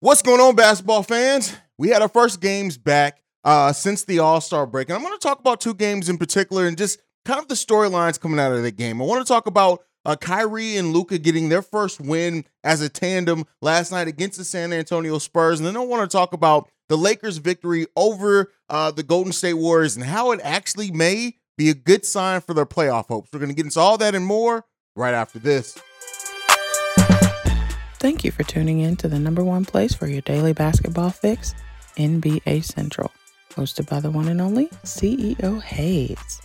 What's going on, basketball fans? We had our first games back uh, since the All Star break, and I'm going to talk about two games in particular and just kind of the storylines coming out of the game. I want to talk about uh, Kyrie and Luka getting their first win as a tandem last night against the San Antonio Spurs, and then I want to talk about the Lakers' victory over uh, the Golden State Warriors and how it actually may be a good sign for their playoff hopes. We're going to get into all that and more right after this. Thank you for tuning in to the number one place for your daily basketball fix, NBA Central, hosted by the one and only CEO Haize.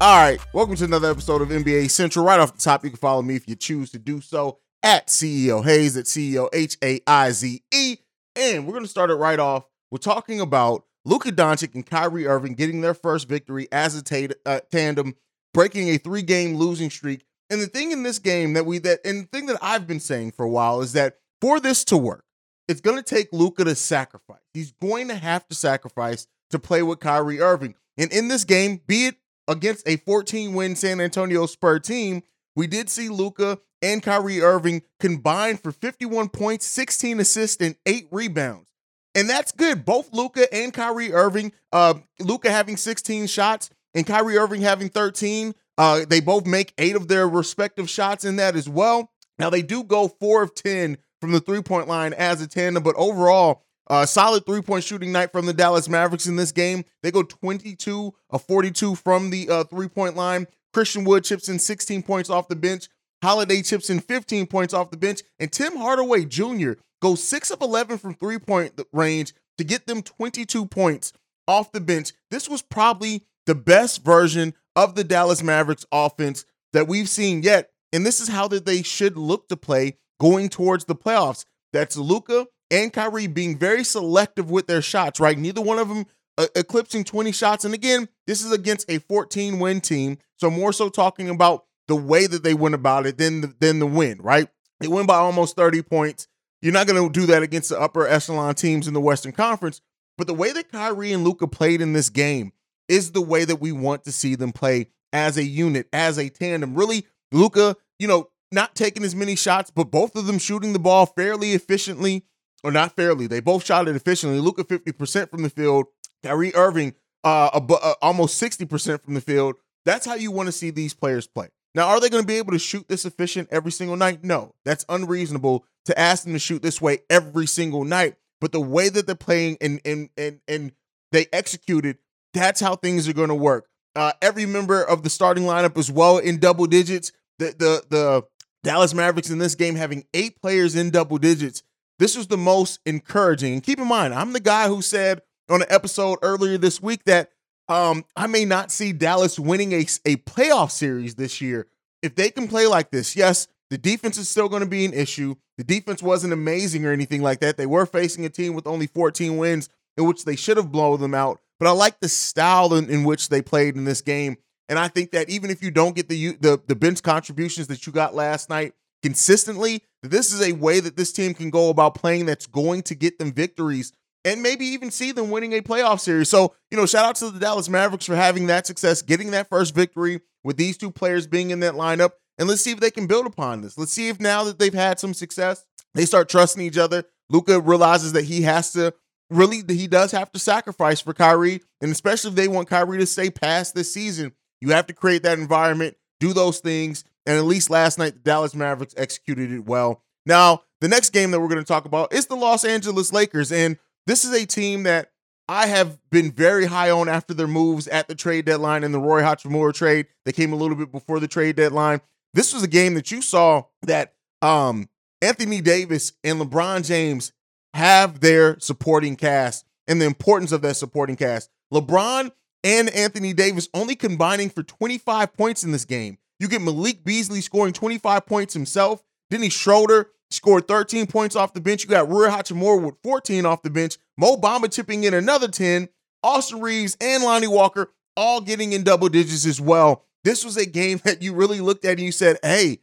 All right, welcome to another episode of NBA Central. Right off the top, you can follow me if you choose to do so at CEO Haize, at CEO H A I Z E. And we're going to start it right off. We're talking about Luka Doncic and Kyrie Irving getting their first victory as a t- uh, tandem, breaking a three-game losing streak and the thing in this game that we that and the thing that I've been saying for a while is that for this to work, it's going to take Luka to sacrifice. He's going to have to sacrifice to play with Kyrie Irving. And in this game, be it against a 14-win San Antonio Spur team, we did see Luka and Kyrie Irving combined for 51 points, 16 assists, and eight rebounds. And that's good. Both Luka and Kyrie Irving, uh, Luka having 16 shots and Kyrie Irving having 13 uh, they both make eight of their respective shots in that as well. Now they do go four of ten from the three point line as a tandem, but overall, uh, solid three point shooting night from the Dallas Mavericks in this game. They go 22 of 42 from the uh, three point line. Christian Wood chips in 16 points off the bench. Holiday chips in 15 points off the bench. And Tim Hardaway Jr. goes 6 of 11 from three point range to get them 22 points off the bench. This was probably the best version of the Dallas Mavericks offense that we've seen yet. And this is how that they should look to play going towards the playoffs. That's Luka and Kyrie being very selective with their shots, right? Neither one of them uh, eclipsing 20 shots. And again, this is against a 14 win team. So more so talking about the way that they went about it than the, than the win, right? They win by almost 30 points. You're not going to do that against the upper echelon teams in the Western Conference. But the way that Kyrie and Luka played in this game, is the way that we want to see them play as a unit, as a tandem. Really, Luka, you know, not taking as many shots, but both of them shooting the ball fairly efficiently, or not fairly. They both shot it efficiently. Luka 50% from the field, Kyrie Irving uh, uh, almost 60% from the field. That's how you want to see these players play. Now, are they going to be able to shoot this efficient every single night? No, that's unreasonable to ask them to shoot this way every single night. But the way that they're playing and and and and they executed that's how things are going to work. Uh, every member of the starting lineup as well in double digits. The the the Dallas Mavericks in this game having eight players in double digits. This was the most encouraging. And keep in mind, I'm the guy who said on an episode earlier this week that um, I may not see Dallas winning a, a playoff series this year. If they can play like this, yes, the defense is still going to be an issue. The defense wasn't amazing or anything like that. They were facing a team with only 14 wins, in which they should have blown them out but I like the style in, in which they played in this game. And I think that even if you don't get the the the bench contributions that you got last night consistently, this is a way that this team can go about playing that's going to get them victories and maybe even see them winning a playoff series. So, you know, shout out to the Dallas Mavericks for having that success, getting that first victory with these two players being in that lineup. And let's see if they can build upon this. Let's see if now that they've had some success, they start trusting each other. Luka realizes that he has to really he does have to sacrifice for Kyrie, and especially if they want Kyrie to stay past this season, you have to create that environment, do those things, and at least last night the Dallas Mavericks executed it well. Now, the next game that we're going to talk about is the Los Angeles Lakers, and this is a team that I have been very high on after their moves at the trade deadline and the Rui Hachimura trade. They came a little bit before the trade deadline. This was a game that you saw that um, Anthony Davis and LeBron James have their supporting cast and the importance of that supporting cast. LeBron and Anthony Davis only combining for 25 points in this game. You get Malik Beasley scoring 25 points himself. Dennis Schroeder scored 13 points off the bench. You got Rui Hachimura with 14 off the bench. Mo Bamba chipping in another 10. Austin Reaves and Lonnie Walker all getting in double digits as well. This was a game that you really looked at and you said, hey,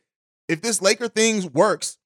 if this Laker thing works,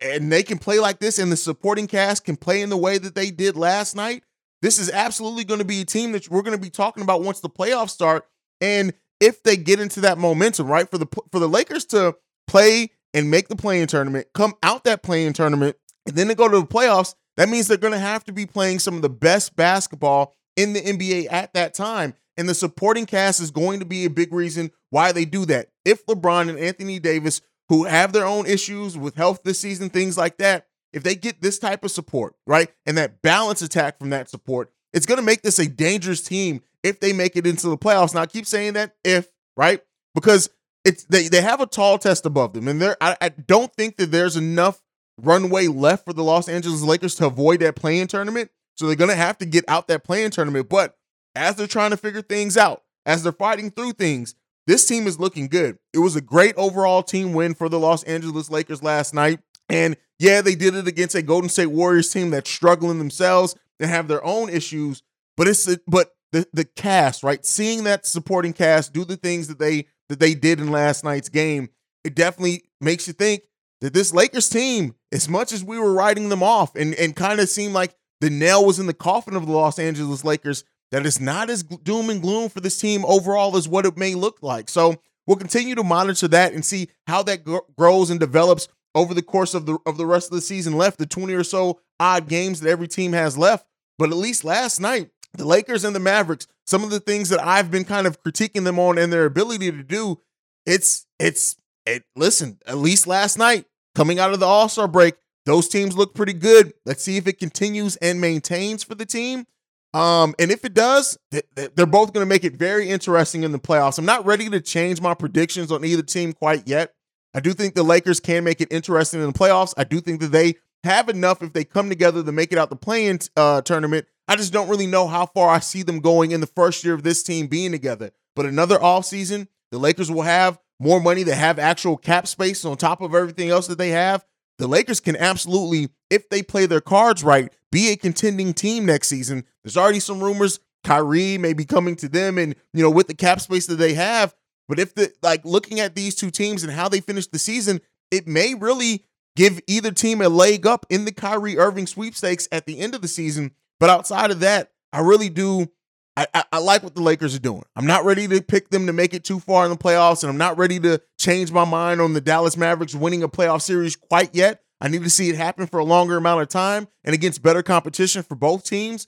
and they can play like this, and the supporting cast can play in the way that they did last night, this is absolutely going to be a team that we're going to be talking about once the playoffs start. And if they get into that momentum, right, for the for the Lakers to play and make the play-in tournament, come out that play-in tournament and then to go to the playoffs, that means they're going to have to be playing some of the best basketball in the NBA at that time. And the supporting cast is going to be a big reason why they do that. If LeBron and Anthony Davis, who have their own issues with health this season, things like that, if they get this type of support, right, and that balance attack from that support, it's going to make this a dangerous team if they make it into the playoffs. Now, I keep saying that if, right, because it's they they have a tall test above them, and there I, I don't think that there's enough runway left for the Los Angeles Lakers to avoid that play-in tournament. So they're going to have to get out that play-in tournament. But as they're trying to figure things out, as they're fighting through things, this team is looking good. It was a great overall team win for the Los Angeles Lakers last night. And yeah, they did it against a Golden State Warriors team that's struggling themselves and have their own issues. But it's but the the cast, right? Seeing that supporting cast do the things that they that they did in last night's game, it definitely makes you think that this Lakers team, as much as we were writing them off and and kind of seemed like the nail was in the coffin of the Los Angeles Lakers, that it's not as doom and gloom for this team overall as what it may look like. So we'll continue to monitor that and see how that grows and develops over the course of the of the rest of the season left, the 20 or so odd games that every team has left. But at least last night, the Lakers and the Mavericks, some of the things that I've been kind of critiquing them on and their ability to do, it's it's it listen, at least last night, coming out of the All-Star break, those teams look pretty good. Let's see if it continues and maintains for the team. Um, and if it does, they're both going to make it very interesting in the playoffs. I'm not ready to change my predictions on either team quite yet. I do think the Lakers can make it interesting in the playoffs. I do think that they have enough if they come together to make it out the play-in uh, tournament. I just don't really know how far I see them going in the first year of this team being together. But another offseason, the Lakers will have more money. They have actual cap space on top of everything else that they have. The Lakers can absolutely, if they play their cards right, be a contending team next season. There's already some rumors Kyrie may be coming to them and, you know, with the cap space that they have. But if the, like, looking at these two teams and how they finish the season, it may really give either team a leg up in the Kyrie Irving sweepstakes at the end of the season. But outside of that, I really do. I, I, I, like what the Lakers are doing. I'm not ready to pick them to make it too far in the playoffs, and I'm not ready to change my mind on the Dallas Mavericks winning a playoff series quite yet. I need to see it happen for a longer amount of time and against better competition for both teams.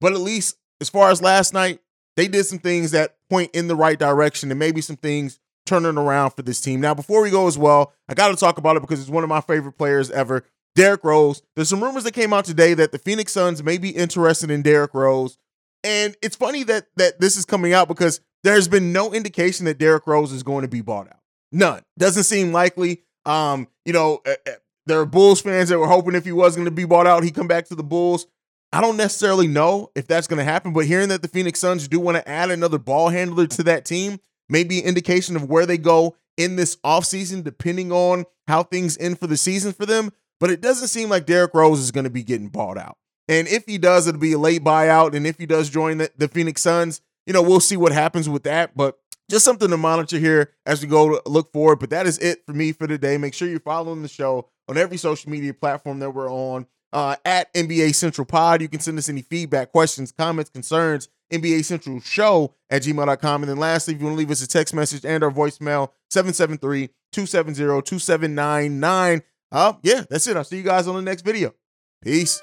But at least as far as last night, they did some things that point in the right direction and maybe some things turning around for this team. Now, before we go as well, I got to talk about it because it's one of my favorite players ever, Derrick Rose. There's some rumors that came out today that the Phoenix Suns may be interested in Derrick Rose. And it's funny that that this is coming out because there's been no indication that Derrick Rose is going to be bought out. None. Doesn't seem likely. Um, you know, uh, there are Bulls fans that were hoping if he was going to be bought out, he'd come back to the Bulls. I don't necessarily know if that's going to happen, but hearing that the Phoenix Suns do want to add another ball handler to that team may be an indication of where they go in this offseason, depending on how things end for the season for them. But it doesn't seem like Derrick Rose is going to be getting bought out. And if he does, it'll be a late buyout. And if he does join the, the Phoenix Suns, you know, we'll see what happens with that. But just something to monitor here as we go look forward. But that is it for me for today. Make sure you're following the show on every social media platform that we're on. Uh, at NBA Central Pod. You can send us any feedback, questions, comments, concerns, NBA Central Show at gmail.com. And then lastly, if you want to leave us a text message and our voicemail, 773-270-2799. Uh, yeah, that's it. I'll see you guys on the next video. Peace.